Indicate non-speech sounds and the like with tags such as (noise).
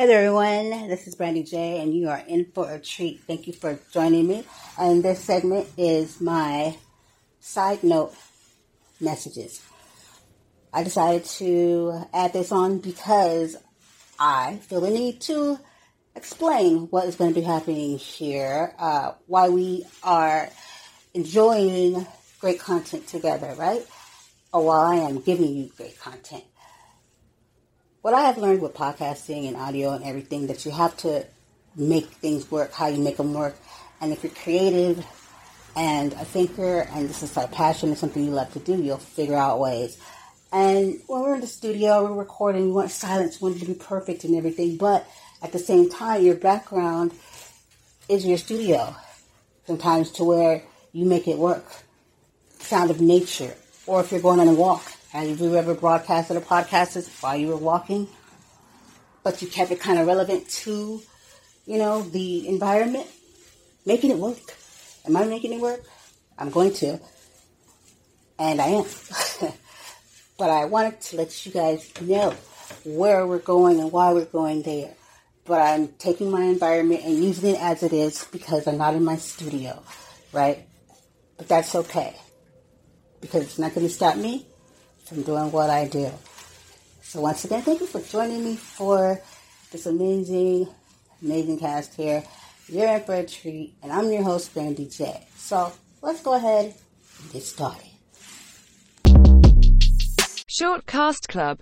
Hey there, everyone. This is Brandy J, and you are in for a treat. Thank you for joining me. And this segment is my side note messages. I decided to add this on because I feel the need to explain what is going to be happening here, uh, why we are enjoying great content together, right? Or while I am giving you great content. What I have learned with podcasting and audio and everything that you have to make things work, how you make them work. And if you're creative and a thinker and this is a passion and something you love to do, you'll figure out ways. And when we're in the studio, we're recording, we want silence, you want it to be perfect and everything, but at the same time, your background is your studio. Sometimes to where you make it work. Sound of nature. Or if you're going on a walk. Have you ever broadcasted or podcasted while you were walking? But you kept it kind of relevant to, you know, the environment? Making it work. Am I making it work? I'm going to. And I am. (laughs) but I wanted to let you guys know where we're going and why we're going there but I'm taking my environment and using it as it is because I'm not in my studio, right? But that's okay because it's not going to stop me from doing what I do. So once again, thank you for joining me for this amazing, amazing cast here. You're in for a treat, and I'm your host, Brandy J. So let's go ahead and get started. Short Cast Club